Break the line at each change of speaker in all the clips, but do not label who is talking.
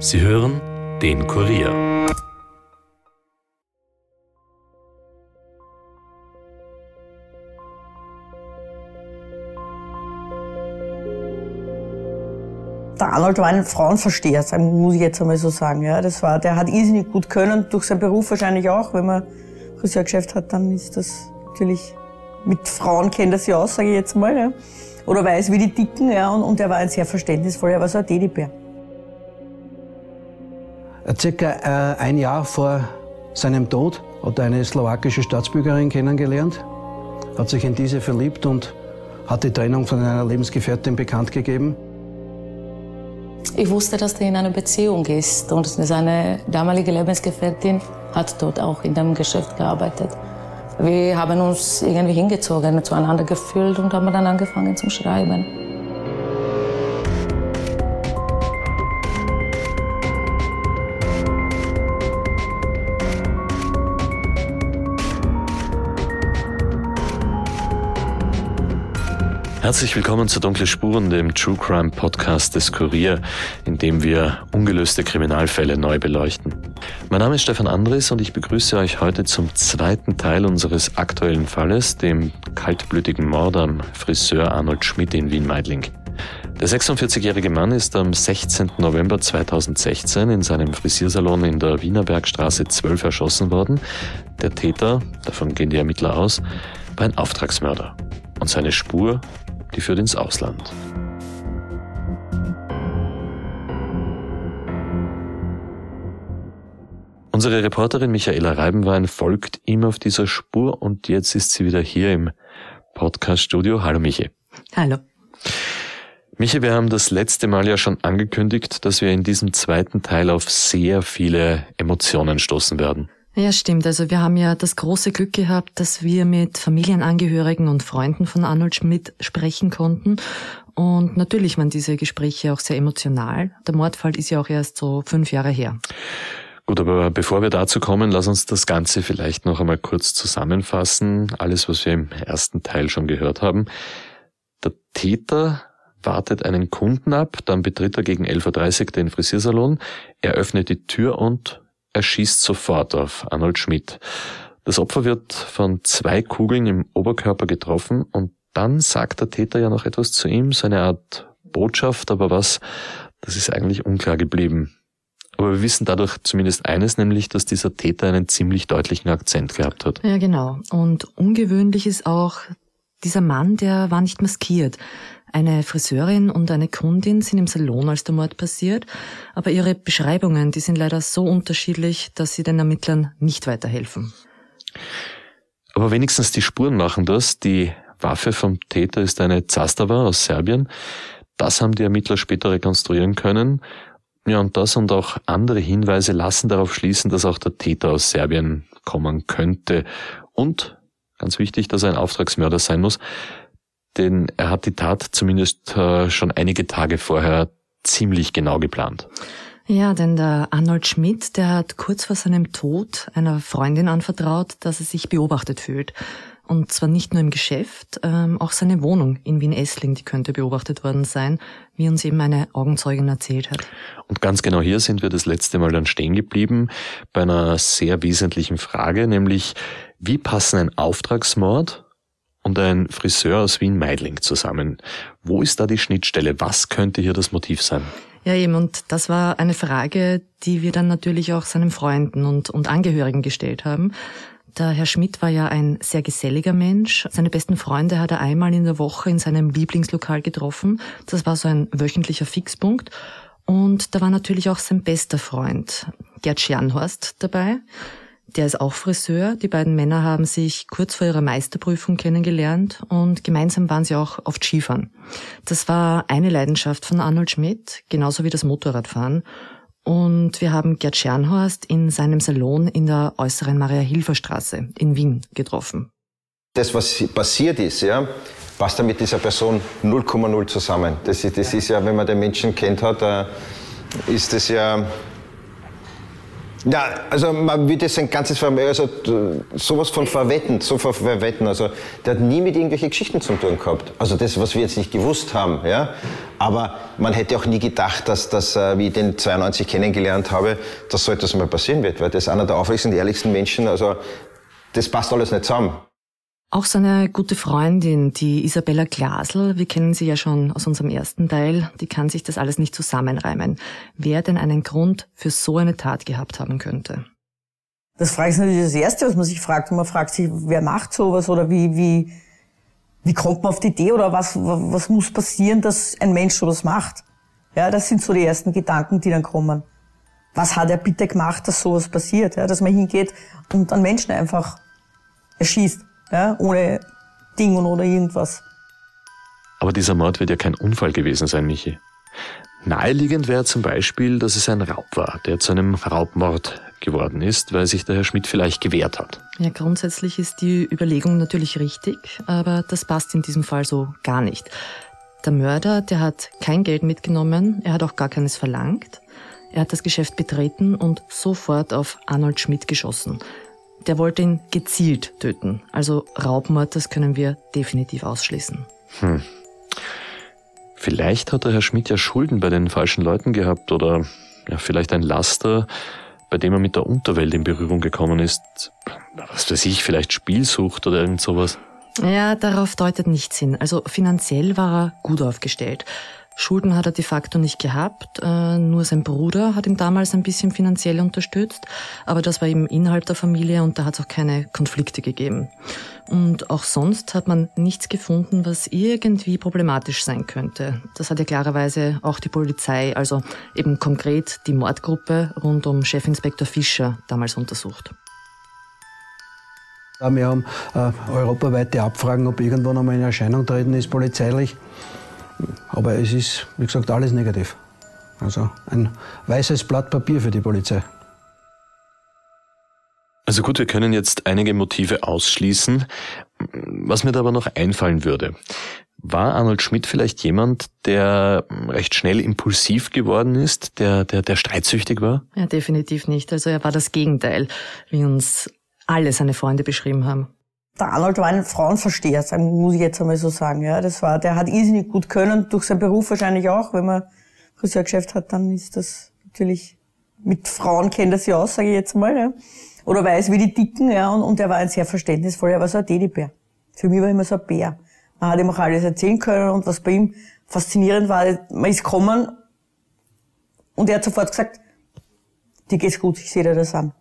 Sie hören den Kurier.
Der Arnold war ein Frauenversteher, muss ich jetzt einmal so sagen. Ja, das war, der hat irrsinnig gut können, durch seinen Beruf wahrscheinlich auch. Wenn man Friseurgeschäft hat, dann ist das natürlich, mit Frauen kennt er sich aus, sage ich jetzt mal. Ja. Oder weiß wie die Dicken, ja, und, und er war ein sehr verständnisvoller, er war so ein Teddybär.
Circa äh, ein Jahr vor seinem Tod hat er eine slowakische Staatsbürgerin kennengelernt, hat sich in diese verliebt und hat die Trennung von einer Lebensgefährtin bekannt gegeben.
Ich wusste, dass er in einer Beziehung ist und seine damalige Lebensgefährtin hat dort auch in dem Geschäft gearbeitet. Wir haben uns irgendwie hingezogen, zueinander gefühlt und haben dann angefangen zu schreiben.
Herzlich willkommen zu Dunkle Spuren, dem True Crime Podcast des Kurier, in dem wir ungelöste Kriminalfälle neu beleuchten. Mein Name ist Stefan Andres und ich begrüße euch heute zum zweiten Teil unseres aktuellen Falles, dem kaltblütigen Mord am Friseur Arnold Schmidt in Wien-Meidling. Der 46-jährige Mann ist am 16. November 2016 in seinem Frisiersalon in der Wienerbergstraße 12 erschossen worden. Der Täter, davon gehen die Ermittler aus, war ein Auftragsmörder. Und seine Spur die führt ins Ausland. Unsere Reporterin Michaela Reibenwein folgt ihm auf dieser Spur und jetzt ist sie wieder hier im Podcast-Studio. Hallo Michi.
Hallo.
Michi, wir haben das letzte Mal ja schon angekündigt, dass wir in diesem zweiten Teil auf sehr viele Emotionen stoßen werden.
Ja, stimmt. Also wir haben ja das große Glück gehabt, dass wir mit Familienangehörigen und Freunden von Arnold Schmidt sprechen konnten. Und natürlich waren diese Gespräche auch sehr emotional. Der Mordfall ist ja auch erst so fünf Jahre her.
Gut, aber bevor wir dazu kommen, lass uns das Ganze vielleicht noch einmal kurz zusammenfassen. Alles, was wir im ersten Teil schon gehört haben. Der Täter wartet einen Kunden ab, dann betritt er gegen 11.30 Uhr den Frisiersalon, er öffnet die Tür und er schießt sofort auf Arnold Schmidt. Das Opfer wird von zwei Kugeln im Oberkörper getroffen und dann sagt der Täter ja noch etwas zu ihm, so eine Art Botschaft, aber was, das ist eigentlich unklar geblieben. Aber wir wissen dadurch zumindest eines, nämlich, dass dieser Täter einen ziemlich deutlichen Akzent gehabt hat.
Ja, genau. Und ungewöhnlich ist auch, dieser Mann, der war nicht maskiert. Eine Friseurin und eine Kundin sind im Salon, als der Mord passiert, aber ihre Beschreibungen, die sind leider so unterschiedlich, dass sie den Ermittlern nicht weiterhelfen.
Aber wenigstens die Spuren machen das. Die Waffe vom Täter ist eine Zastava aus Serbien. Das haben die Ermittler später rekonstruieren können. Ja, und das und auch andere Hinweise lassen darauf schließen, dass auch der Täter aus Serbien kommen könnte. Und, ganz wichtig, dass er ein Auftragsmörder sein muss, denn er hat die Tat zumindest äh, schon einige Tage vorher ziemlich genau geplant.
Ja, denn der Arnold Schmidt, der hat kurz vor seinem Tod einer Freundin anvertraut, dass er sich beobachtet fühlt. Und zwar nicht nur im Geschäft, ähm, auch seine Wohnung in Wien-Essling, die könnte beobachtet worden sein, wie uns eben eine Augenzeugin erzählt hat.
Und ganz genau hier sind wir das letzte Mal dann stehen geblieben, bei einer sehr wesentlichen Frage, nämlich wie passen ein Auftragsmord und ein Friseur aus Wien-Meidling zusammen. Wo ist da die Schnittstelle? Was könnte hier das Motiv sein?
Ja, eben, und das war eine Frage, die wir dann natürlich auch seinen Freunden und, und Angehörigen gestellt haben. Der Herr Schmidt war ja ein sehr geselliger Mensch. Seine besten Freunde hat er einmal in der Woche in seinem Lieblingslokal getroffen. Das war so ein wöchentlicher Fixpunkt. Und da war natürlich auch sein bester Freund, Gerd Schernhorst, dabei. Der ist auch Friseur. Die beiden Männer haben sich kurz vor ihrer Meisterprüfung kennengelernt und gemeinsam waren sie auch oft Skifahren. Das war eine Leidenschaft von Arnold Schmidt, genauso wie das Motorradfahren. Und wir haben Gerd Schernhorst in seinem Salon in der äußeren Maria-Hilfer-Straße in Wien getroffen.
Das, was passiert ist, ja, passt da mit dieser Person 0,0 zusammen. Das, das ist ja, wenn man den Menschen kennt hat, ist das ja Ja, also man würde sein ganzes Vermögen, also sowas von verwetten, so verwetten. Also der hat nie mit irgendwelchen Geschichten zu tun gehabt. Also das, was wir jetzt nicht gewusst haben, ja. Aber man hätte auch nie gedacht, dass das, äh, wie ich den 92 kennengelernt habe, dass so etwas mal passieren wird, weil das ist einer der aufrichtigsten, ehrlichsten Menschen. Also das passt alles nicht zusammen.
Auch seine gute Freundin, die Isabella Glasl, wir kennen sie ja schon aus unserem ersten Teil, die kann sich das alles nicht zusammenreimen. Wer denn einen Grund für so eine Tat gehabt haben könnte?
Das frage ich natürlich das Erste, was man sich fragt. Man fragt sich, wer macht sowas oder wie, wie, wie kommt man auf die Idee oder was, was muss passieren, dass ein Mensch sowas macht? Ja, das sind so die ersten Gedanken, die dann kommen. Was hat er bitte gemacht, dass sowas passiert? Ja, dass man hingeht und einen Menschen einfach erschießt ja, ohne Dingen oder irgendwas.
Aber dieser Mord wird ja kein Unfall gewesen sein, Michi. Naheliegend wäre zum Beispiel, dass es ein Raub war, der zu einem Raubmord geworden ist, weil sich der Herr Schmidt vielleicht gewehrt hat.
Ja, grundsätzlich ist die Überlegung natürlich richtig, aber das passt in diesem Fall so gar nicht. Der Mörder, der hat kein Geld mitgenommen, er hat auch gar keines verlangt. Er hat das Geschäft betreten und sofort auf Arnold Schmidt geschossen. Der wollte ihn gezielt töten. Also Raubmord, das können wir definitiv ausschließen. Hm.
Vielleicht hat der Herr Schmidt ja Schulden bei den falschen Leuten gehabt oder ja, vielleicht ein Laster, bei dem er mit der Unterwelt in Berührung gekommen ist. Was weiß ich, vielleicht Spielsucht oder irgend sowas.
Ja, darauf deutet nichts hin. Also finanziell war er gut aufgestellt. Schulden hat er de facto nicht gehabt, äh, nur sein Bruder hat ihn damals ein bisschen finanziell unterstützt, aber das war eben innerhalb der Familie und da hat es auch keine Konflikte gegeben. Und auch sonst hat man nichts gefunden, was irgendwie problematisch sein könnte. Das hat ja klarerweise auch die Polizei, also eben konkret die Mordgruppe rund um Chefinspektor Fischer damals untersucht.
Wir haben äh, europaweite Abfragen, ob irgendwo noch mal in Erscheinung treten ist, polizeilich. Aber es ist, wie gesagt, alles negativ. Also ein weißes Blatt Papier für die Polizei.
Also gut, wir können jetzt einige Motive ausschließen. Was mir da aber noch einfallen würde, war Arnold Schmidt vielleicht jemand, der recht schnell impulsiv geworden ist, der, der, der streitsüchtig war?
Ja, definitiv nicht. Also er war das Gegenteil, wie uns alle seine Freunde beschrieben haben
der Arnold war ein Frauenversteher, muss ich jetzt einmal so sagen. Ja, das war, der hat irrsinnig gut können, durch seinen Beruf wahrscheinlich auch. Wenn man Friseurgeschäft hat, dann ist das natürlich, mit Frauen kennt er sich aus, sage ich jetzt mal. Ja. Oder weiß, wie die dicken, ja, und, und er war ein sehr verständnisvoller, er war so ein Teddybär. Für mich war er immer so ein Bär. Man hat ihm auch alles erzählen können und was bei ihm faszinierend war, man ist gekommen und er hat sofort gesagt, dir geht's gut, ich sehe dir das an.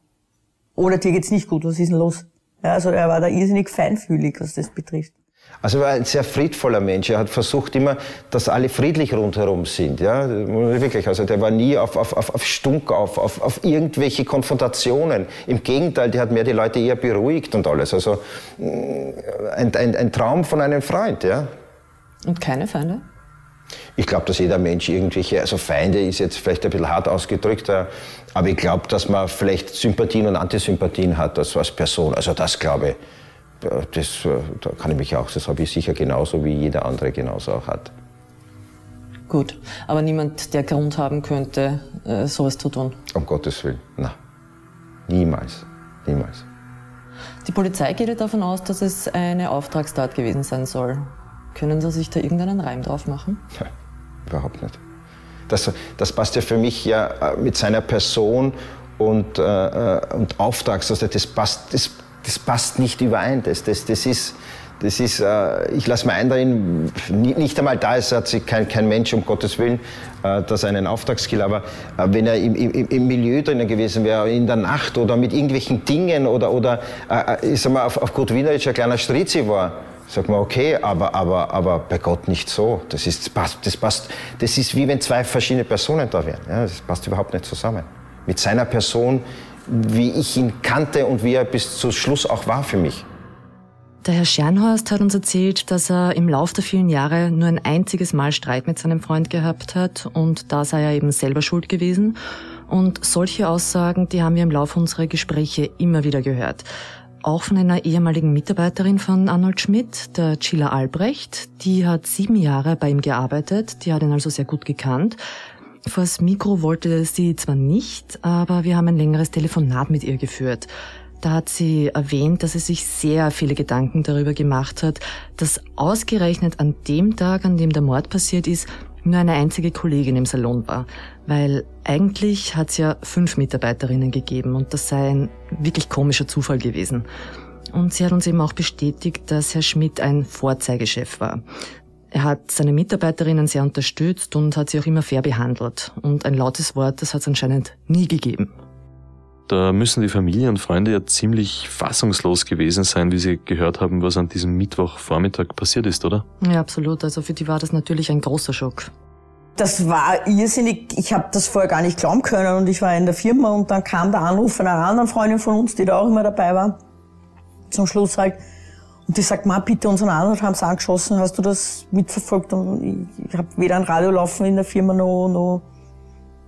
Oder dir geht's nicht gut, was ist denn los? Ja, also er war da irrsinnig feinfühlig, was das betrifft.
Also er war ein sehr friedvoller Mensch. Er hat versucht immer, dass alle friedlich rundherum sind. Ja, wirklich. Also der war nie auf, auf, auf, auf Stunk, auf, auf, auf irgendwelche Konfrontationen. Im Gegenteil, der hat mehr die Leute eher beruhigt und alles. Also mm, ein, ein, ein Traum von einem Freund. Ja.
Und keine Feinde?
Ich glaube, dass jeder Mensch irgendwelche, also Feinde ist jetzt vielleicht ein bisschen hart ausgedrückt, aber ich glaube, dass man vielleicht Sympathien und Antisympathien hat als, als Person. Also das glaube ich, das, da kann ich mich auch, das habe ich sicher genauso wie jeder andere genauso auch hat.
Gut, aber niemand, der Grund haben könnte, äh, sowas zu tun?
Um Gottes Willen, na, niemals, niemals.
Die Polizei geht ja davon aus, dass es eine Auftragstat gewesen sein soll. Können Sie sich da irgendeinen Reim drauf machen?
Ja, überhaupt nicht. Das, das passt ja für mich ja äh, mit seiner Person und, äh, äh, und Auftrags, also das passt, das, das passt nicht überein. Das, das, das ist, das ist, äh, ich lasse mir ein nicht einmal da ist, hat sich kein, kein Mensch, um Gottes Willen, äh, dass er einen Auftragskill, aber äh, wenn er im, im, im Milieu drinnen gewesen wäre, in der Nacht oder mit irgendwelchen Dingen oder, oder äh, ich sag mal, auf, auf Gut Wienerisch ein kleiner Strizi war, Sag mal, okay, aber, aber, aber bei Gott nicht so. Das, ist, das, passt, das, passt, das ist wie wenn zwei verschiedene Personen da wären. Ja, das passt überhaupt nicht zusammen. Mit seiner Person, wie ich ihn kannte und wie er bis zum Schluss auch war für mich.
Der Herr Schernhorst hat uns erzählt, dass er im Lauf der vielen Jahre nur ein einziges Mal Streit mit seinem Freund gehabt hat und da sei er eben selber schuld gewesen. Und solche Aussagen, die haben wir im Laufe unserer Gespräche immer wieder gehört auch von einer ehemaligen Mitarbeiterin von Arnold Schmidt, der Chila Albrecht. Die hat sieben Jahre bei ihm gearbeitet, die hat ihn also sehr gut gekannt. Vors Mikro wollte sie zwar nicht, aber wir haben ein längeres Telefonat mit ihr geführt. Da hat sie erwähnt, dass sie sich sehr viele Gedanken darüber gemacht hat, dass ausgerechnet an dem Tag, an dem der Mord passiert ist, nur eine einzige Kollegin im Salon war. Weil eigentlich hat es ja fünf Mitarbeiterinnen gegeben und das sei ein wirklich komischer Zufall gewesen. Und sie hat uns eben auch bestätigt, dass Herr Schmidt ein Vorzeigechef war. Er hat seine Mitarbeiterinnen sehr unterstützt und hat sie auch immer fair behandelt. Und ein lautes Wort, das hat es anscheinend nie gegeben.
Da müssen die Familie und Freunde ja ziemlich fassungslos gewesen sein, wie sie gehört haben, was an diesem Mittwochvormittag passiert ist, oder?
Ja, absolut. Also für die war das natürlich ein großer Schock.
Das war irrsinnig. Ich habe das vorher gar nicht glauben können und ich war in der Firma und dann kam der Anruf von einer anderen Freundin von uns, die da auch immer dabei war. Zum Schluss halt. Und die sagt, Ma, bitte, unseren Anwalt haben sie angeschossen. Hast du das mitverfolgt? Und ich, ich habe weder ein Radio laufen in der Firma noch, noch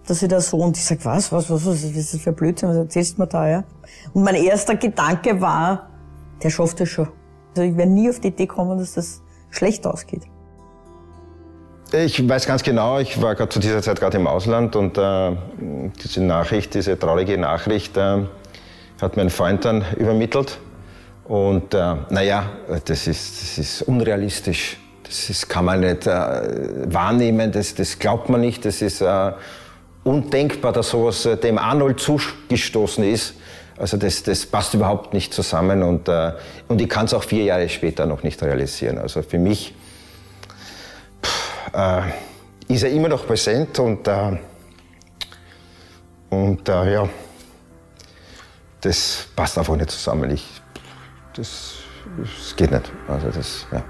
dass ich da so, und ich sag, was, was, was, was, was ist das für ein Blödsinn, was erzählst du mir da, ja? Und mein erster Gedanke war, der schafft das schon. Also ich werde nie auf die Idee kommen, dass das schlecht ausgeht.
Ich weiß ganz genau, ich war gerade zu dieser Zeit gerade im Ausland und äh, diese Nachricht, diese traurige Nachricht äh, hat mein Freund dann übermittelt. Und äh, naja, das ist, das ist unrealistisch. Das ist, kann man nicht äh, wahrnehmen, das, das glaubt man nicht, das ist äh, undenkbar, dass sowas äh, dem Arnold zugestoßen ist. Also das, das passt überhaupt nicht zusammen und, äh, und ich kann es auch vier Jahre später noch nicht realisieren. Also für mich pff, äh, ist er immer noch präsent und, äh, und äh, ja, das passt einfach nicht zusammen. Ich, das, das geht nicht. Also das, ja.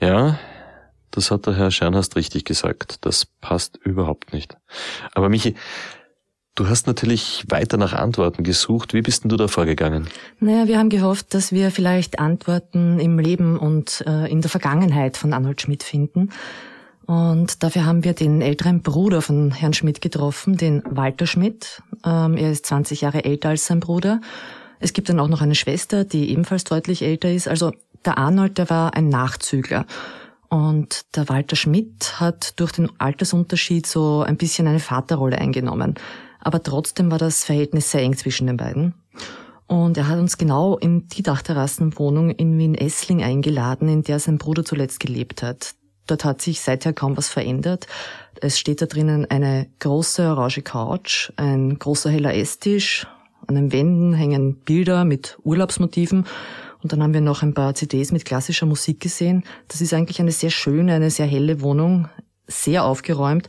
Ja, das hat der Herr Schernhast richtig gesagt. Das passt überhaupt nicht. Aber Michi, du hast natürlich weiter nach Antworten gesucht. Wie bist denn du da vorgegangen?
Naja, wir haben gehofft, dass wir vielleicht Antworten im Leben und äh, in der Vergangenheit von Arnold Schmidt finden. Und dafür haben wir den älteren Bruder von Herrn Schmidt getroffen, den Walter Schmidt. Ähm, er ist 20 Jahre älter als sein Bruder. Es gibt dann auch noch eine Schwester, die ebenfalls deutlich älter ist. Also der Arnold, der war ein Nachzügler. Und der Walter Schmidt hat durch den Altersunterschied so ein bisschen eine Vaterrolle eingenommen. Aber trotzdem war das Verhältnis sehr eng zwischen den beiden. Und er hat uns genau in die Dachterrassenwohnung in Wien-Essling eingeladen, in der sein Bruder zuletzt gelebt hat. Dort hat sich seither kaum was verändert. Es steht da drinnen eine große orange Couch, ein großer heller Esstisch, an den Wänden hängen Bilder mit Urlaubsmotiven und dann haben wir noch ein paar CDs mit klassischer Musik gesehen. Das ist eigentlich eine sehr schöne, eine sehr helle Wohnung, sehr aufgeräumt.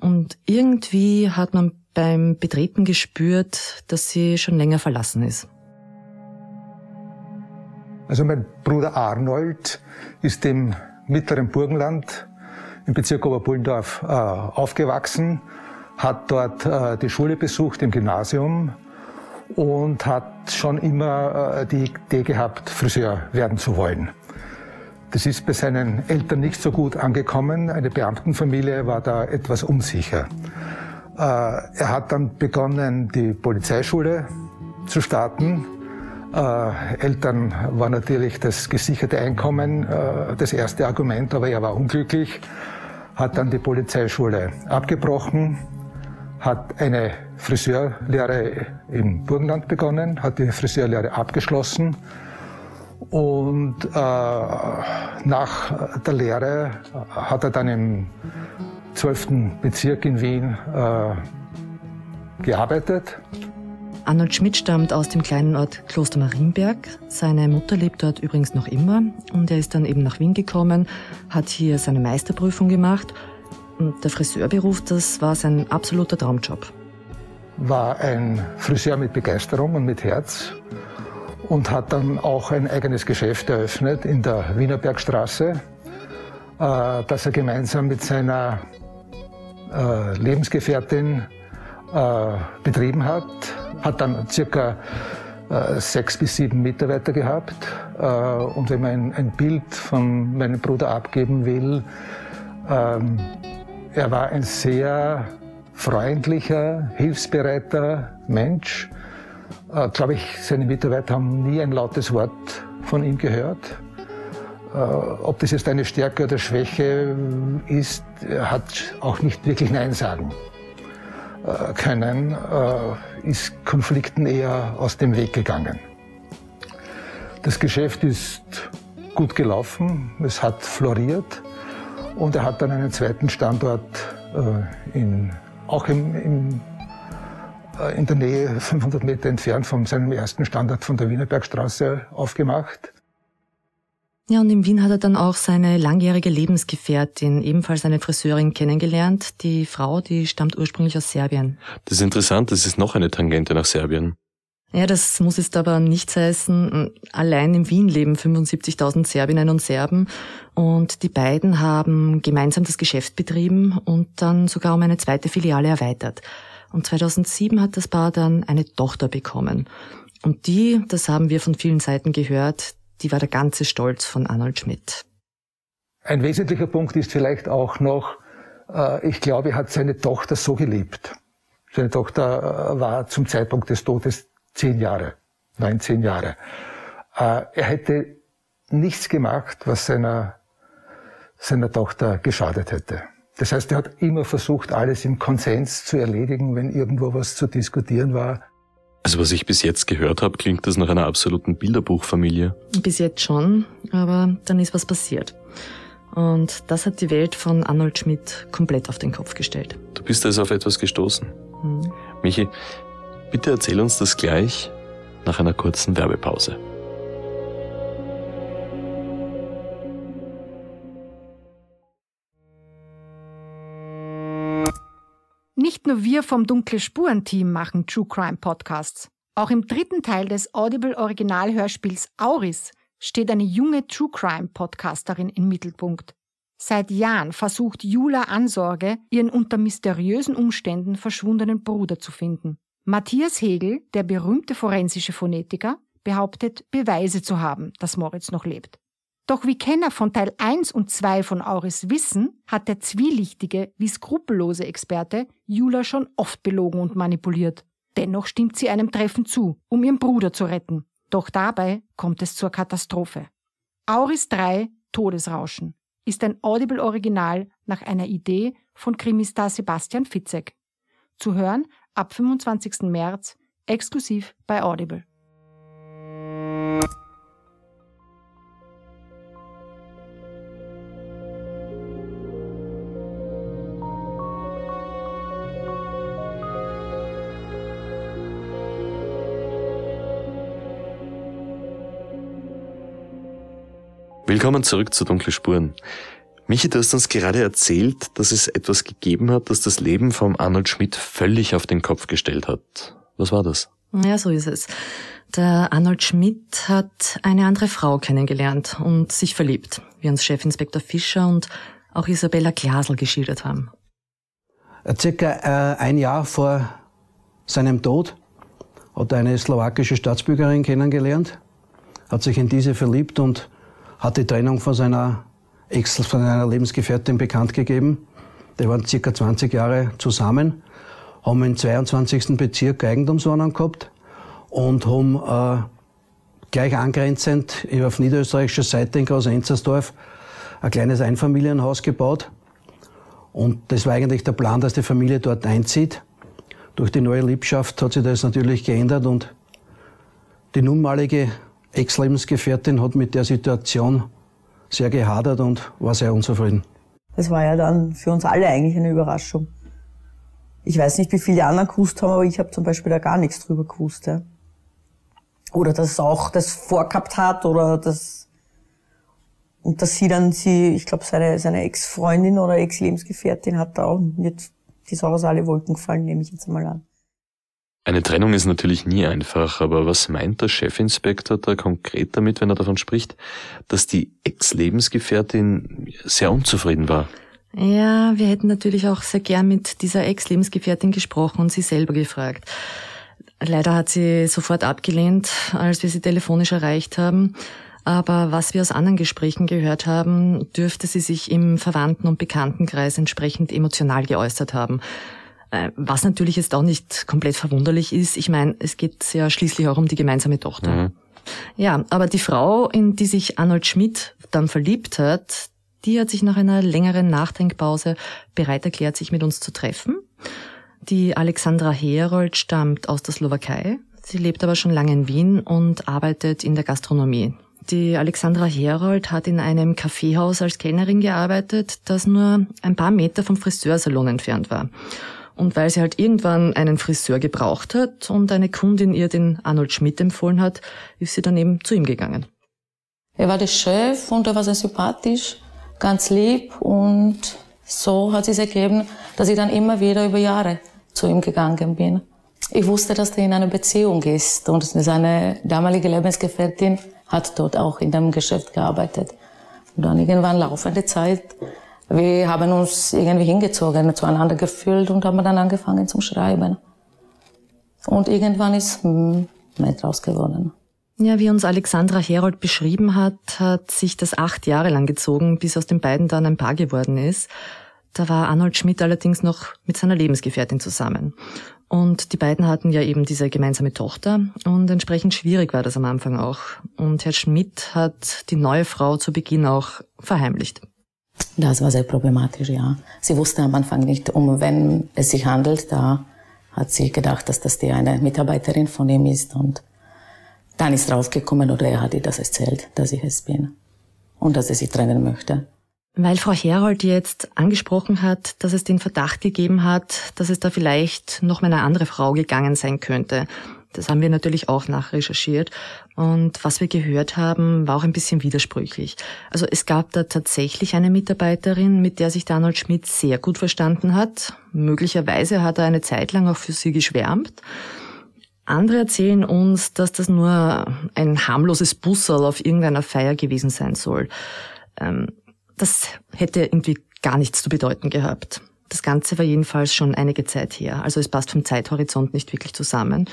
Und irgendwie hat man beim Betreten gespürt, dass sie schon länger verlassen ist.
Also mein Bruder Arnold ist im mittleren Burgenland im Bezirk Oberbullendorf äh, aufgewachsen, hat dort äh, die Schule besucht im Gymnasium, und hat schon immer äh, die Idee gehabt, Friseur werden zu wollen. Das ist bei seinen Eltern nicht so gut angekommen. Eine Beamtenfamilie war da etwas unsicher. Äh, er hat dann begonnen, die Polizeischule zu starten. Äh, Eltern war natürlich das gesicherte Einkommen das erste Argument, aber er war unglücklich, hat dann die Polizeischule abgebrochen, hat eine Friseurlehre im Burgenland begonnen, hat die Friseurlehre abgeschlossen und äh, nach der Lehre hat er dann im 12. Bezirk in Wien äh, gearbeitet.
Arnold Schmidt stammt aus dem kleinen Ort Kloster Marienberg. Seine Mutter lebt dort übrigens noch immer und er ist dann eben nach Wien gekommen, hat hier seine Meisterprüfung gemacht der Friseurberuf, das war sein absoluter Traumjob.
War ein Friseur mit Begeisterung und mit Herz und hat dann auch ein eigenes Geschäft eröffnet in der Wienerbergstraße, äh, das er gemeinsam mit seiner äh, Lebensgefährtin äh, betrieben hat. Hat dann circa sechs bis sieben Mitarbeiter gehabt. Und wenn man ein Bild von meinem Bruder abgeben will, ähm, er war ein sehr freundlicher, hilfsbereiter Mensch. Äh, Glaube ich, seine Mitarbeiter haben nie ein lautes Wort von ihm gehört. ob das jetzt eine Stärke oder Schwäche ist, er hat auch nicht wirklich Nein sagen können, ist Konflikten eher aus dem Weg gegangen. Das Geschäft ist gut gelaufen, es hat floriert und er hat dann einen zweiten Standort äh, in, auch im, im, äh, in der Nähe, 500 Meter entfernt von seinem ersten Standort von der Wienerbergstraße aufgemacht.
Ja, und in Wien hat er dann auch seine langjährige Lebensgefährtin, ebenfalls eine Friseurin, kennengelernt. Die Frau, die stammt ursprünglich aus Serbien.
Das ist interessant, das ist noch eine Tangente nach Serbien.
Ja, das muss jetzt aber nichts heißen. Allein in Wien leben 75.000 Serbinnen und Serben und die beiden haben gemeinsam das Geschäft betrieben und dann sogar um eine zweite Filiale erweitert. Und 2007 hat das Paar dann eine Tochter bekommen. Und die, das haben wir von vielen Seiten gehört, die war der ganze Stolz von Arnold Schmidt.
Ein wesentlicher Punkt ist vielleicht auch noch, äh, ich glaube, er hat seine Tochter so geliebt. Seine Tochter äh, war zum Zeitpunkt des Todes zehn Jahre, neun, zehn Jahre. Äh, er hätte nichts gemacht, was seiner, seiner Tochter geschadet hätte. Das heißt, er hat immer versucht, alles im Konsens zu erledigen, wenn irgendwo was zu diskutieren war.
Also was ich bis jetzt gehört habe, klingt das nach einer absoluten Bilderbuchfamilie.
Bis jetzt schon, aber dann ist was passiert. Und das hat die Welt von Arnold Schmidt komplett auf den Kopf gestellt.
Du bist also auf etwas gestoßen. Hm. Michi, Bitte erzähl uns das gleich nach einer kurzen Werbepause.
Nicht nur wir vom Dunkle Spuren Team machen True Crime Podcasts. Auch im dritten Teil des Audible Originalhörspiels Auris steht eine junge True Crime Podcasterin im Mittelpunkt. Seit Jahren versucht Jula Ansorge, ihren unter mysteriösen Umständen verschwundenen Bruder zu finden. Matthias Hegel, der berühmte forensische Phonetiker, behauptet, Beweise zu haben, dass Moritz noch lebt. Doch wie Kenner von Teil 1 und 2 von Auris wissen, hat der zwielichtige wie skrupellose Experte Jula schon oft belogen und manipuliert. Dennoch stimmt sie einem Treffen zu, um ihren Bruder zu retten. Doch dabei kommt es zur Katastrophe. Auris 3 Todesrauschen ist ein Audible-Original nach einer Idee von Krimistar Sebastian Fitzek. Zu hören ab 25. März exklusiv bei Audible.
Willkommen zurück zu Dunkle Spuren. Michi, du hast uns gerade erzählt, dass es etwas gegeben hat, das das Leben von Arnold Schmidt völlig auf den Kopf gestellt hat. Was war das?
Ja, so ist es. Der Arnold Schmidt hat eine andere Frau kennengelernt und sich verliebt, wie uns Chefinspektor Fischer und auch Isabella Glasel geschildert haben.
Circa äh, ein Jahr vor seinem Tod hat er eine slowakische Staatsbürgerin kennengelernt, hat sich in diese verliebt und hat die Trennung von seiner Ex von einer Lebensgefährtin bekannt gegeben. Die waren circa 20 Jahre zusammen, haben im 22. Bezirk Eigentumswohnung gehabt und haben äh, gleich angrenzend auf niederösterreichischer Seite in Groß-Enzersdorf ein kleines Einfamilienhaus gebaut. Und das war eigentlich der Plan, dass die Familie dort einzieht. Durch die neue Liebschaft hat sich das natürlich geändert und die nunmalige Ex-Lebensgefährtin hat mit der Situation sehr gehadert und war sehr unzufrieden.
Das war ja dann für uns alle eigentlich eine Überraschung. Ich weiß nicht, wie viele anderen gewusst haben, aber ich habe zum Beispiel da gar nichts drüber gewusst. Ja. Oder dass auch das vorgehabt hat oder dass und dass sie dann sie, ich glaube seine seine Ex-Freundin oder Ex-Lebensgefährtin hat da auch nicht die Sau aus alle Wolken gefallen, nehme ich jetzt mal an.
Eine Trennung ist natürlich nie einfach, aber was meint der Chefinspektor da konkret damit, wenn er davon spricht, dass die Ex-Lebensgefährtin sehr unzufrieden war?
Ja, wir hätten natürlich auch sehr gern mit dieser Ex-Lebensgefährtin gesprochen und sie selber gefragt. Leider hat sie sofort abgelehnt, als wir sie telefonisch erreicht haben. Aber was wir aus anderen Gesprächen gehört haben, dürfte sie sich im Verwandten- und Bekanntenkreis entsprechend emotional geäußert haben. Äh, was natürlich jetzt auch nicht komplett verwunderlich ist. Ich meine, es geht ja schließlich auch um die gemeinsame Tochter. Mhm. Ja, aber die Frau, in die sich Arnold Schmidt dann verliebt hat, die hat sich nach einer längeren Nachdenkpause bereit erklärt, sich mit uns zu treffen. Die Alexandra Herold stammt aus der Slowakei. Sie lebt aber schon lange in Wien und arbeitet in der Gastronomie. Die Alexandra Herold hat in einem Kaffeehaus als Kellnerin gearbeitet, das nur ein paar Meter vom Friseursalon entfernt war. Und weil sie halt irgendwann einen Friseur gebraucht hat und eine Kundin ihr den Arnold Schmidt empfohlen hat, ist sie dann eben zu ihm gegangen.
Er war der Chef und er war sehr sympathisch, ganz lieb und so hat es ergeben, dass ich dann immer wieder über Jahre zu ihm gegangen bin. Ich wusste, dass er in einer Beziehung ist und seine damalige Lebensgefährtin hat dort auch in dem Geschäft gearbeitet. Und dann irgendwann laufende Zeit, wir haben uns irgendwie hingezogen, zueinander gefühlt und haben dann angefangen zum Schreiben. Und irgendwann ist hm, mehr draus geworden.
Ja, wie uns Alexandra Herold beschrieben hat, hat sich das acht Jahre lang gezogen, bis aus den beiden dann ein Paar geworden ist. Da war Arnold Schmidt allerdings noch mit seiner Lebensgefährtin zusammen. Und die beiden hatten ja eben diese gemeinsame Tochter und entsprechend schwierig war das am Anfang auch. Und Herr Schmidt hat die neue Frau zu Beginn auch verheimlicht.
Das war sehr problematisch, ja. Sie wusste am Anfang nicht, um wen es sich handelt. Da hat sie gedacht, dass das die eine Mitarbeiterin von ihm ist und dann ist draufgekommen oder er hat ihr das erzählt, dass ich es bin und dass er sich trennen möchte.
Weil Frau Herold jetzt angesprochen hat, dass es den Verdacht gegeben hat, dass es da vielleicht noch mal eine andere Frau gegangen sein könnte. Das haben wir natürlich auch nachrecherchiert. Und was wir gehört haben, war auch ein bisschen widersprüchlich. Also es gab da tatsächlich eine Mitarbeiterin, mit der sich Donald Schmidt sehr gut verstanden hat. Möglicherweise hat er eine Zeit lang auch für sie geschwärmt. Andere erzählen uns, dass das nur ein harmloses Busserl auf irgendeiner Feier gewesen sein soll. Ähm, das hätte irgendwie gar nichts zu bedeuten gehabt. Das Ganze war jedenfalls schon einige Zeit her. Also es passt vom Zeithorizont nicht wirklich zusammen.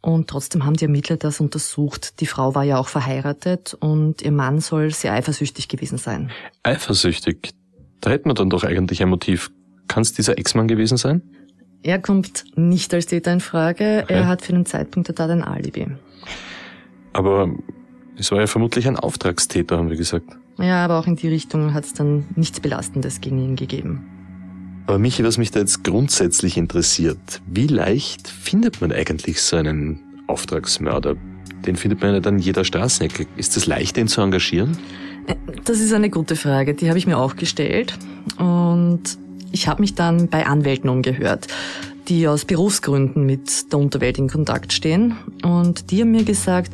Und trotzdem haben die Ermittler das untersucht. Die Frau war ja auch verheiratet und ihr Mann soll sehr eifersüchtig gewesen sein.
Eifersüchtig? Da hätten wir dann doch eigentlich ein Motiv. Kann es dieser Ex-Mann gewesen sein?
Er kommt nicht als Täter in Frage. Okay. Er hat für den Zeitpunkt der Tat ein Alibi.
Aber es war ja vermutlich ein Auftragstäter, haben wir gesagt.
Ja, aber auch in die Richtung hat es dann nichts Belastendes gegen ihn gegeben.
Aber Michi, was mich da jetzt grundsätzlich interessiert, wie leicht findet man eigentlich so einen Auftragsmörder? Den findet man ja dann jeder Straßenecke. Ist es leicht, den zu engagieren?
Das ist eine gute Frage, die habe ich mir auch gestellt. Und ich habe mich dann bei Anwälten umgehört, die aus Berufsgründen mit der Unterwelt in Kontakt stehen. Und die haben mir gesagt,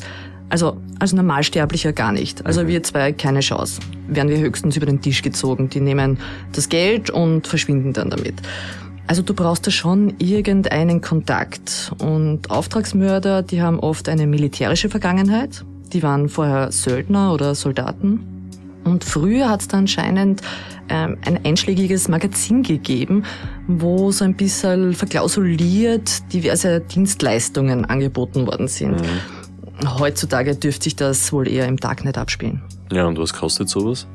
also als Normalsterblicher gar nicht. Also mhm. wir zwei keine Chance. Werden wir höchstens über den Tisch gezogen. Die nehmen das Geld und verschwinden dann damit. Also du brauchst da schon irgendeinen Kontakt. Und Auftragsmörder, die haben oft eine militärische Vergangenheit. Die waren vorher Söldner oder Soldaten. Und früher hat es da anscheinend ähm, ein einschlägiges Magazin gegeben, wo so ein bisschen verklausuliert diverse Dienstleistungen angeboten worden sind. Mhm. Heutzutage dürfte sich das wohl eher im Darknet abspielen.
Ja, und was kostet sowas?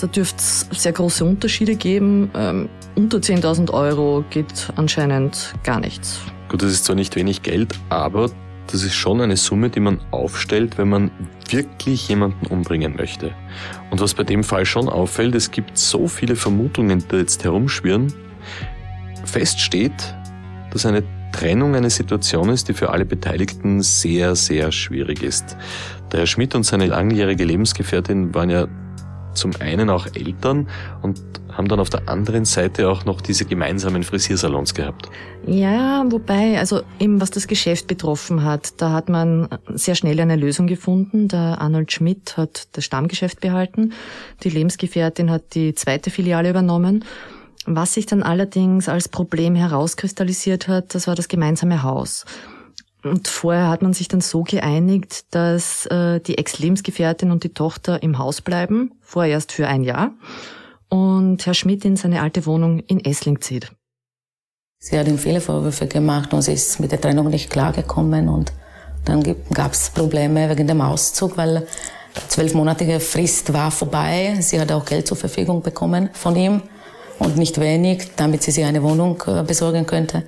Da dürfte es sehr große Unterschiede geben. Ähm, unter 10.000 Euro geht anscheinend gar nichts.
Gut, das ist zwar nicht wenig Geld, aber das ist schon eine Summe, die man aufstellt, wenn man wirklich jemanden umbringen möchte. Und was bei dem Fall schon auffällt, es gibt so viele Vermutungen, die jetzt herumschwirren. Fest steht, dass eine Trennung eine Situation ist, die für alle Beteiligten sehr, sehr schwierig ist. Der Herr Schmidt und seine langjährige Lebensgefährtin waren ja zum einen auch Eltern und haben dann auf der anderen Seite auch noch diese gemeinsamen Frisiersalons gehabt.
Ja, wobei, also eben was das Geschäft betroffen hat, da hat man sehr schnell eine Lösung gefunden. Der Arnold Schmidt hat das Stammgeschäft behalten, die Lebensgefährtin hat die zweite Filiale übernommen was sich dann allerdings als Problem herauskristallisiert hat, das war das gemeinsame Haus. Und vorher hat man sich dann so geeinigt, dass äh, die Ex-Lebensgefährtin und die Tochter im Haus bleiben, vorerst für ein Jahr, und Herr Schmidt in seine alte Wohnung in Essling zieht.
Sie hat ihm viele Vorwürfe gemacht und sie ist mit der Trennung nicht klargekommen und dann gab es Probleme wegen dem Auszug, weil zwölfmonatige Frist war vorbei. Sie hat auch Geld zur Verfügung bekommen von ihm und nicht wenig, damit sie sich eine Wohnung äh, besorgen könnte.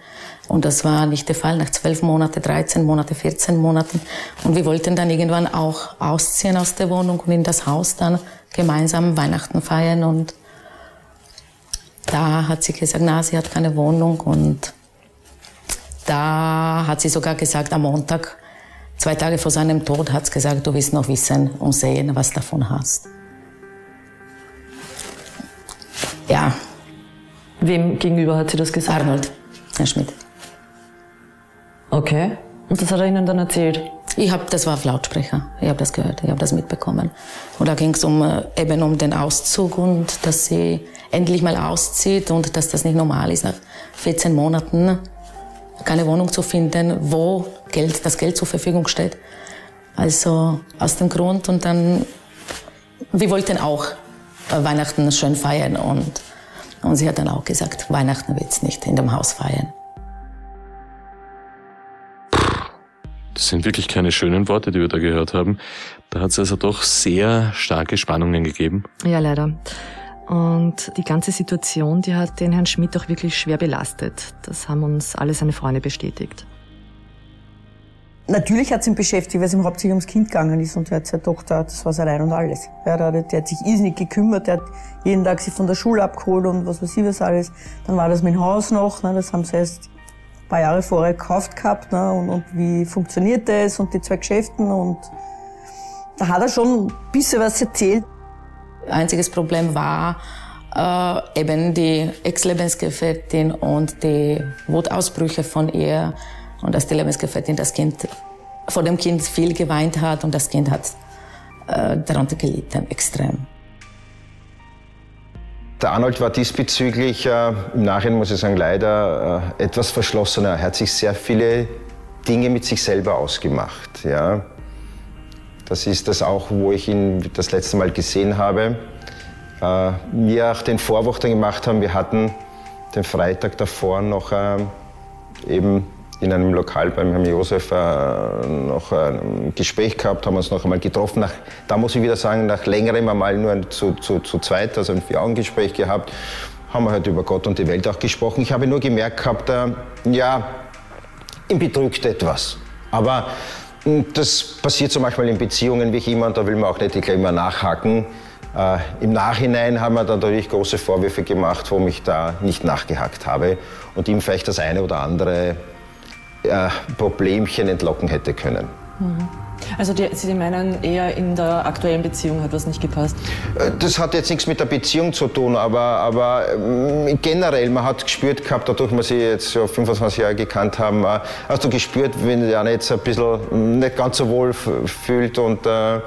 Und das war nicht der Fall nach zwölf Monate, 13 Monate, 14 Monaten. Und wir wollten dann irgendwann auch ausziehen aus der Wohnung und in das Haus dann gemeinsam Weihnachten feiern. Und da hat sie gesagt, na, sie hat keine Wohnung. Und da hat sie sogar gesagt, am Montag, zwei Tage vor seinem Tod, hat sie gesagt, du willst noch wissen und sehen, was davon hast. Ja.
Wem gegenüber hat sie das gesagt?
Arnold, Herr Schmidt.
Okay. Und das hat er Ihnen dann erzählt?
Ich habe, das war auf Lautsprecher. Ich habe das gehört, ich habe das mitbekommen. Und da ging es um äh, eben um den Auszug und dass sie endlich mal auszieht und dass das nicht normal ist, nach 14 Monaten keine Wohnung zu finden, wo Geld, das Geld zur Verfügung steht. Also aus dem Grund und dann, wir wollten auch äh, Weihnachten schön feiern und, und sie hat dann auch gesagt, Weihnachten wird's nicht in dem Haus feiern.
Das sind wirklich keine schönen Worte, die wir da gehört haben. Da hat es also doch sehr starke Spannungen gegeben.
Ja, leider. Und die ganze Situation, die hat den Herrn Schmidt auch wirklich schwer belastet. Das haben uns alle seine Freunde bestätigt.
Natürlich hat es ihn beschäftigt, weil es ihm hauptsächlich ums Kind gegangen ist und er hat seine Tochter, das war sein Ein und Alles. Ja, der, der hat sich irrsinnig gekümmert, der hat jeden Tag sie von der Schule abgeholt und was weiß ich was alles. Dann war das dem Haus noch, ne, das haben sie erst ein paar Jahre vorher gekauft gehabt ne, und, und wie funktioniert das und die zwei Geschäften und da hat er schon ein bisschen was erzählt.
Einziges Problem war äh, eben die Ex-Lebensgefährtin und die Wutausbrüche von ihr und die Lebensgefährtin das Kind vor dem Kind viel geweint hat und das Kind hat äh, darunter gelitten, extrem.
Der Arnold war diesbezüglich, äh, im Nachhinein muss ich sagen, leider äh, etwas verschlossener. Er hat sich sehr viele Dinge mit sich selber ausgemacht. Ja. Das ist das auch, wo ich ihn das letzte Mal gesehen habe. Äh, wir auch den Vorwurf dann gemacht haben, wir hatten den Freitag davor noch äh, eben in einem Lokal beim Herrn Josef äh, noch ein Gespräch gehabt, haben uns noch einmal getroffen. Nach, da muss ich wieder sagen, nach längerem einmal nur zu, zu, zu zweit, also ein Vier-Augen-Gespräch gehabt, haben wir halt über Gott und die Welt auch gesprochen. Ich habe nur gemerkt gehabt, äh, ja, ihn bedrückt etwas. Aber mh, das passiert so manchmal in Beziehungen wie und da will man auch nicht immer nachhaken. Äh, Im Nachhinein haben wir dann natürlich große Vorwürfe gemacht, warum ich da nicht nachgehakt habe und ihm vielleicht das eine oder andere äh, Problemchen entlocken hätte können.
Also die, Sie meinen eher in der aktuellen Beziehung hat was nicht gepasst?
Äh, Das hat jetzt nichts mit der Beziehung zu tun, aber, aber ähm, generell, man hat gespürt gehabt, dadurch, dass wir sie jetzt ja 25 Jahre gekannt haben, äh, hast du gespürt, wenn der eine jetzt ein bisschen nicht ganz so wohl fühlt und äh,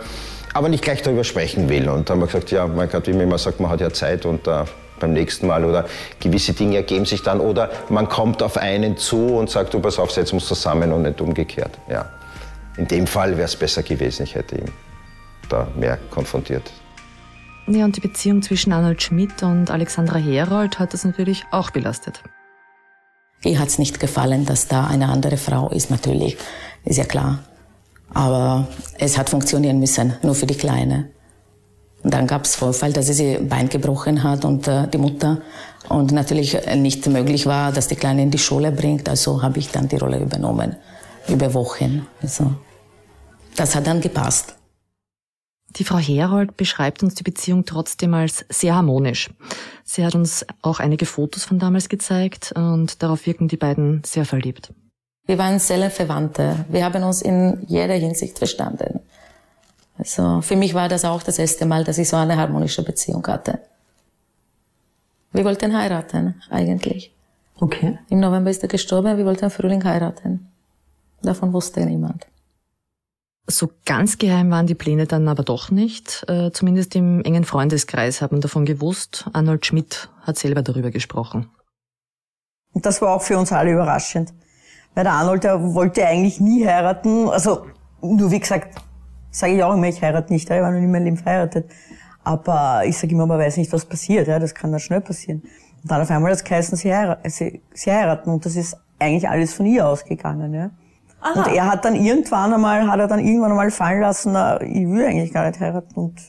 aber nicht gleich darüber sprechen will. Und dann haben wir gesagt, ja, mein Gott, wie man immer sagt, man hat ja Zeit und beim nächsten Mal oder gewisse Dinge ergeben sich dann oder man kommt auf einen zu und sagt, du pass auf, wir uns zusammen und nicht umgekehrt. Ja. In dem Fall wäre es besser gewesen, ich hätte ihn da mehr konfrontiert.
Ja, und die Beziehung zwischen Arnold Schmidt und Alexandra Herold hat das natürlich auch belastet.
Ihr hat's nicht gefallen, dass da eine andere Frau ist, natürlich, ist ja klar. Aber es hat funktionieren müssen, nur für die Kleine. Und dann gab's Vorfall, dass sie sie Bein gebrochen hat und äh, die Mutter und natürlich nicht möglich war, dass die Kleine in die Schule bringt. Also habe ich dann die Rolle übernommen über Wochen. Also das hat dann gepasst.
Die Frau Herold beschreibt uns die Beziehung trotzdem als sehr harmonisch. Sie hat uns auch einige Fotos von damals gezeigt und darauf wirken die beiden sehr verliebt.
Wir waren Seelenverwandte. Wir haben uns in jeder Hinsicht verstanden. Also für mich war das auch das erste Mal, dass ich so eine harmonische Beziehung hatte. Wir wollten heiraten, eigentlich.
Okay.
Im November ist er gestorben, wir wollten im Frühling heiraten. Davon wusste niemand.
So ganz geheim waren die Pläne dann aber doch nicht. Äh, zumindest im engen Freundeskreis haben davon gewusst. Arnold Schmidt hat selber darüber gesprochen.
Und das war auch für uns alle überraschend. Weil der Arnold, der wollte eigentlich nie heiraten. Also, nur wie gesagt, sage ich auch immer, ich heirate nicht. ja, Ich war noch nie in meinem Leben verheiratet. Aber ich sage immer, man weiß nicht, was passiert. Ja, das kann dann schnell passieren. Und dann auf einmal hat es geheißen, sie, heira sie, sie heiraten. Und das ist eigentlich alles von ihr ausgegangen. Ja. Und er hat dann irgendwann einmal, hat er dann irgendwann einmal fallen lassen, na, ich will eigentlich gar nicht heiraten. Und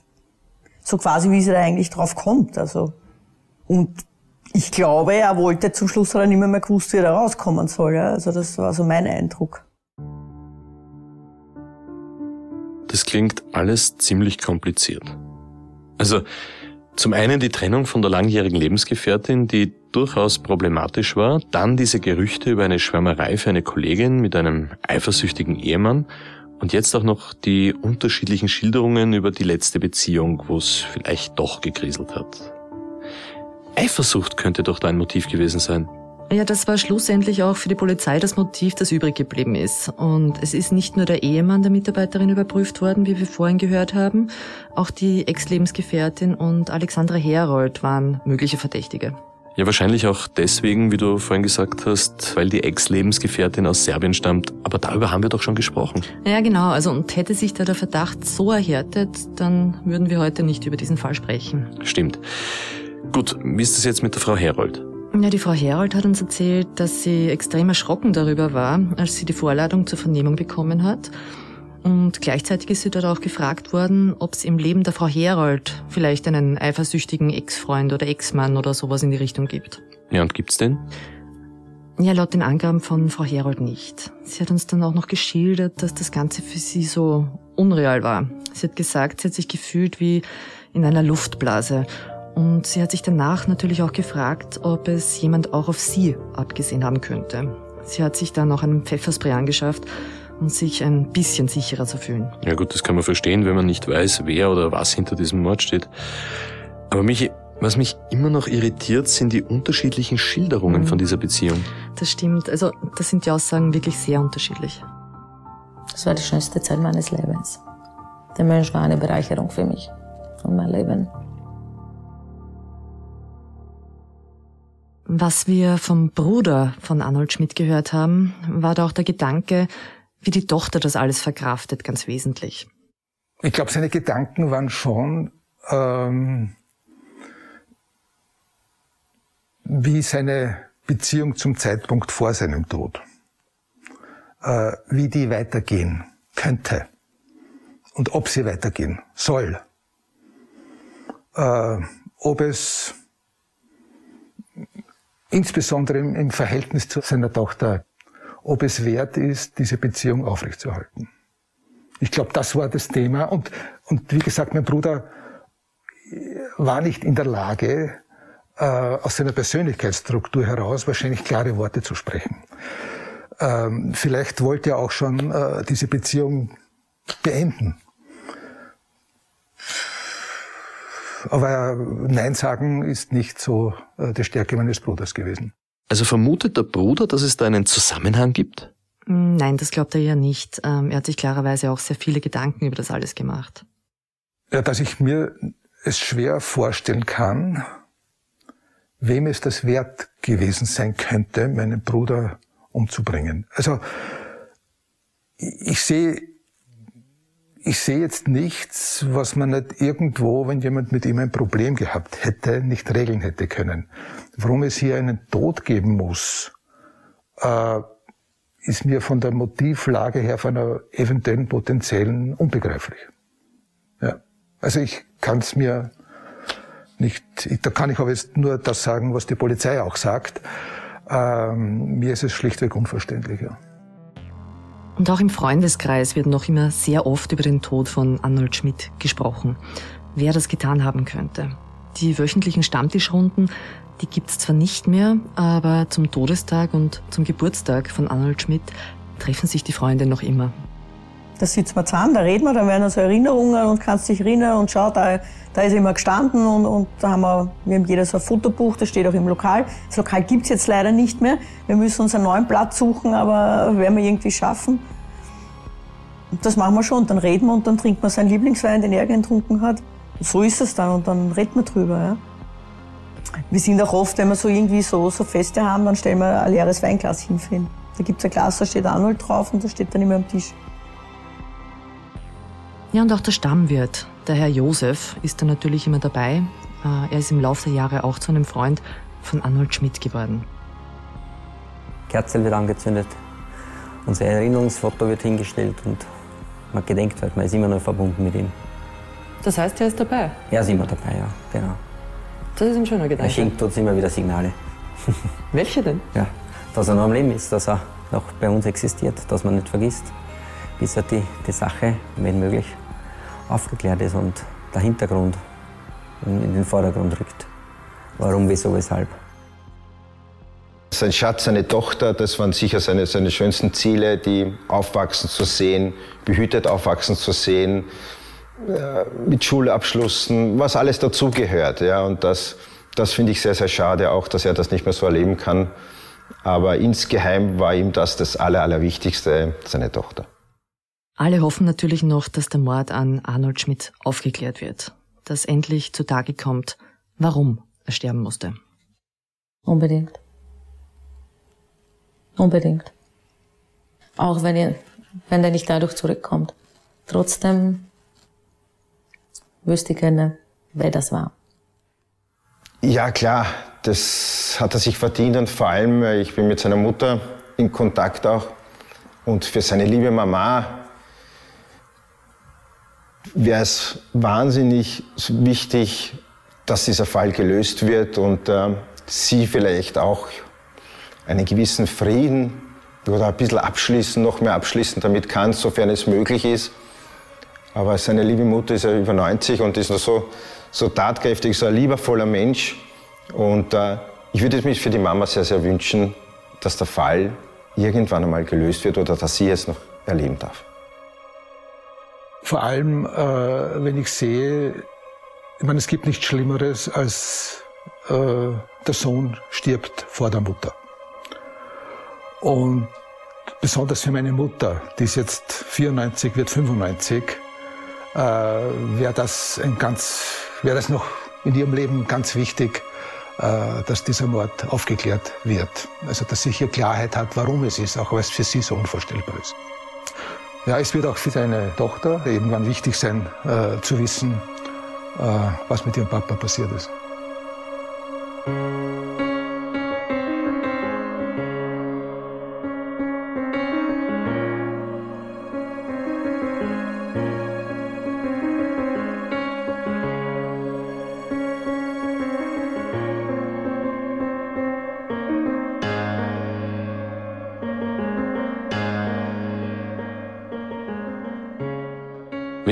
so quasi, wie sie da eigentlich drauf kommt. Also, und Ich glaube, er wollte zum Schluss hat er nicht mehr, mehr gewusst, wie er da rauskommen soll. Ja? Also das war so mein Eindruck.
Das klingt alles ziemlich kompliziert. Also zum einen die Trennung von der langjährigen Lebensgefährtin, die durchaus problematisch war, dann diese Gerüchte über eine Schwärmerei für eine Kollegin mit einem eifersüchtigen Ehemann und jetzt auch noch die unterschiedlichen Schilderungen über die letzte Beziehung, wo es vielleicht doch gekriselt hat. Eifersucht könnte doch da ein Motiv gewesen sein.
Ja, das war schlussendlich auch für die Polizei das Motiv, das übrig geblieben ist. Und es ist nicht nur der Ehemann der Mitarbeiterin überprüft worden, wie wir vorhin gehört haben. Auch die Ex-Lebensgefährtin und Alexandra Herold waren mögliche Verdächtige.
Ja, wahrscheinlich auch deswegen, wie du vorhin gesagt hast, weil die Ex-Lebensgefährtin aus Serbien stammt. Aber darüber haben wir doch schon gesprochen.
Ja, genau. Also, und hätte sich da der Verdacht so erhärtet, dann würden wir heute nicht über diesen Fall sprechen.
Stimmt. Gut, wie ist das jetzt mit der Frau Herold?
Ja, die Frau Herold hat uns erzählt, dass sie extrem erschrocken darüber war, als sie die Vorladung zur Vernehmung bekommen hat. Und gleichzeitig ist sie dort auch gefragt worden, ob es im Leben der Frau Herold vielleicht einen eifersüchtigen Ex-Freund oder Ex-Mann oder sowas in die Richtung gibt.
Ja, und gibt's denn?
Ja, laut den Angaben von Frau Herold nicht. Sie hat uns dann auch noch geschildert, dass das Ganze für sie so unreal war. Sie hat gesagt, sie hat sich gefühlt wie in einer Luftblase und sie hat sich danach natürlich auch gefragt, ob es jemand auch auf sie abgesehen haben könnte. Sie hat sich dann auch einen Pfefferspray angeschafft, um sich ein bisschen sicherer zu fühlen.
Ja gut, das kann man verstehen, wenn man nicht weiß, wer oder was hinter diesem Mord steht. Aber Michi, was mich immer noch irritiert, sind die unterschiedlichen Schilderungen mhm. von dieser Beziehung.
Das stimmt. Also, das sind die Aussagen wirklich sehr unterschiedlich.
Das war die schönste Zeit meines Lebens. Der Mensch war eine Bereicherung für mich und mein Leben.
Was wir vom Bruder von Arnold Schmidt gehört haben, war da auch der Gedanke, wie die Tochter das alles verkraftet, ganz wesentlich.
Ich glaube, seine Gedanken waren schon, ähm, wie seine Beziehung zum Zeitpunkt vor seinem Tod, äh, wie die weitergehen könnte und ob sie weitergehen soll, äh, ob es insbesondere im, Verhältnis zu seiner Tochter, ob es wert ist, diese Beziehung aufrechtzuerhalten. Ich glaube, das war das Thema. Und, und wie gesagt, mein Bruder war nicht in der Lage, äh, aus seiner Persönlichkeitsstruktur heraus wahrscheinlich klare Worte zu sprechen. Ähm, vielleicht wollte er auch schon äh, diese Beziehung beenden. Aber Nein sagen ist nicht so äh, die Stärke meines Bruders gewesen.
Also vermutet der Bruder, dass es da einen Zusammenhang gibt?
Mm, nein, das glaubt er ja nicht. Ähm, er hat sich klarerweise auch sehr viele Gedanken über das alles gemacht.
Ja, dass ich mir es schwer vorstellen kann, wem es das wert gewesen sein könnte, meinen Bruder umzubringen. Also ich sehe ich sehe jetzt nichts, was man nicht irgendwo, wenn jemand mit ihm ein Problem gehabt hätte, nicht regeln hätte können. Warum es hier einen Tod geben muss, äh, ist mir von der Motivlage her, von einer eventuellen potenziellen unbegreiflich. Ja. Also ich kann es mir nicht, da kann ich aber jetzt nur das sagen, was die Polizei auch sagt. Ähm, mir ist es schlichtweg unverständlich. Ja.
Und auch im Freundeskreis wird noch immer sehr oft über den Tod von Arnold Schmidt gesprochen. Wer das getan haben könnte. Die wöchentlichen Stammtischrunden, die gibt's zwar nicht mehr, aber zum Todestag und zum Geburtstag von Arnold Schmidt treffen sich die Freunde noch immer.
Da sitzen wir zusammen, da reden wir, da werden so Erinnerungen und kannst dich erinnern und schau, da, da ist immer gestanden und, und da haben wir, wir haben jeder so ein Fotobuch, das steht auch im Lokal. Das Lokal gibt's jetzt leider nicht mehr. Wir müssen uns einen neuen Platz suchen, aber werden wir irgendwie schaffen. Und das machen wir schon. Und dann reden wir und dann trinkt man seinen Lieblingswein, den er getrunken hat. So ist es dann und dann reden wir drüber. Ja. Wir sind auch oft, wenn wir so irgendwie so, so Feste haben, dann stellen wir ein leeres Weinglas hin für ihn. Da gibt's ein Glas, da steht Arnold drauf und das steht dann immer am Tisch.
Ja, und auch der Stammwirt, der Herr Josef, ist da natürlich immer dabei. Äh, er ist im Laufe der Jahre auch zu einem Freund von Arnold Schmidt geworden.
Kerzel wird angezündet, unser Erinnerungsfoto wird hingestellt und man gedenkt halt, man ist immer noch verbunden mit ihm.
Das heißt, er ist dabei?
Er ist immer dabei, ja, genau.
Das ist ein schöner
Er
Gedanke.
schenkt uns immer wieder Signale.
Welche denn?
Ja, dass er noch am Leben ist, dass er noch bei uns existiert, dass man nicht vergisst, bis er die, die Sache, wenn möglich, aufgeklärt ist und der Hintergrund in, den Vordergrund rückt. Warum, wieso, weshalb.
Sein Schatz, seine Tochter, das waren sicher seine, seine schönsten Ziele, die aufwachsen zu sehen, behütet aufwachsen zu sehen, äh, mit Schulabschlüssen, was alles dazugehört. Ja, und das, das finde ich sehr, sehr schade, auch dass er das nicht mehr so erleben kann. Aber insgeheim war ihm das das Aller, Allerwichtigste, seine Tochter.
Alle hoffen natürlich noch, dass der Mord an Arnold Schmidt aufgeklärt wird. Dass endlich zutage kommt, warum er sterben musste.
Unbedingt. Unbedingt. Auch wenn, ihr, wenn er nicht dadurch zurückkommt. Trotzdem wüsste ich gerne, wer das war.
Ja, klar, das hat er sich verdient und vor allem, äh, ich bin mit seiner Mutter in Kontakt auch. Und für seine liebe Mama wäre es wahnsinnig wichtig, dass dieser Fall gelöst wird und äh, sie vielleicht auch einen gewissen Frieden oder ein bisschen abschließen, noch mehr abschließen damit kann, sofern es möglich ist. Aber seine liebe Mutter ist ja über 90 und ist noch so, so tatkräftig, so ein liebevoller Mensch. Und äh, ich würde es mir für die Mama sehr, sehr wünschen, dass der Fall irgendwann einmal gelöst wird oder dass sie es noch erleben darf.
Vor allem, äh, wenn ich sehe, ich meine, es gibt nichts Schlimmeres, als äh, der Sohn stirbt vor der Mutter. Und besonders für meine Mutter, die ist jetzt 94, wird 95, äh, wäre das ein ganz, wäre das noch in ihrem Leben ganz wichtig, äh, dass dieser Mord aufgeklärt wird. Also, dass sie hier Klarheit hat, warum es ist, auch weil es für sie so unvorstellbar ist. Ja, es wird auch für seine Tochter irgendwann wichtig sein, äh, zu wissen, äh, was mit ihrem Papa passiert ist.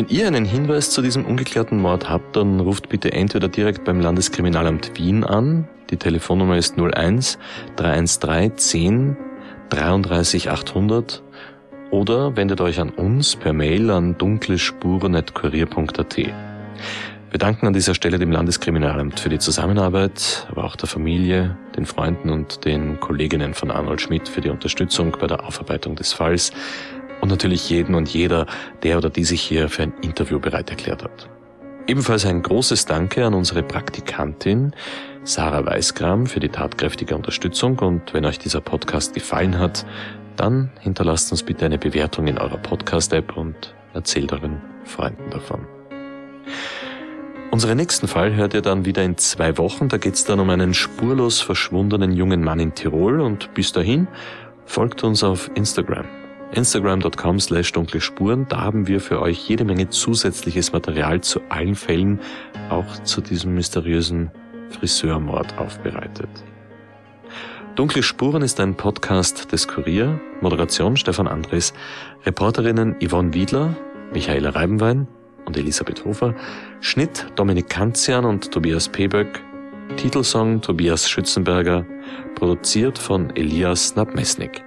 Wenn ihr einen Hinweis zu diesem ungeklärten Mord habt, dann ruft bitte entweder direkt beim Landeskriminalamt Wien an. Die Telefonnummer ist 01 313 10 33 800 oder wendet euch an uns per Mail an dunklespuren.kurier.at. Wir danken an dieser Stelle dem Landeskriminalamt für die Zusammenarbeit, aber auch der Familie, den Freunden und den Kolleginnen von Arnold Schmidt für die Unterstützung bei der Aufarbeitung des Falls und natürlich jeden und jeder, der oder die sich hier für ein Interview bereit erklärt hat. Ebenfalls ein großes Danke an unsere Praktikantin Sarah Weißgram für die tatkräftige Unterstützung und wenn euch dieser Podcast gefallen hat, dann hinterlasst uns bitte eine Bewertung in eurer Podcast-App und erzählt euren Freunden davon. Unseren nächsten Fall hört ihr dann wieder in zwei Wochen. Da geht es dann um einen spurlos verschwundenen jungen Mann in Tirol und bis dahin folgt uns auf Instagram. Instagram.com slash dunkle Spuren. Da haben wir für euch jede Menge zusätzliches Material zu allen Fällen, auch zu diesem mysteriösen Friseurmord aufbereitet. Dunkle Spuren ist ein Podcast des Kurier, Moderation Stefan Andres, Reporterinnen Yvonne Wiedler, Michaela Reibenwein und Elisabeth Hofer, Schnitt Dominik Kanzian und Tobias Peböck, Titelsong Tobias Schützenberger, produziert von Elias Nabmesnik.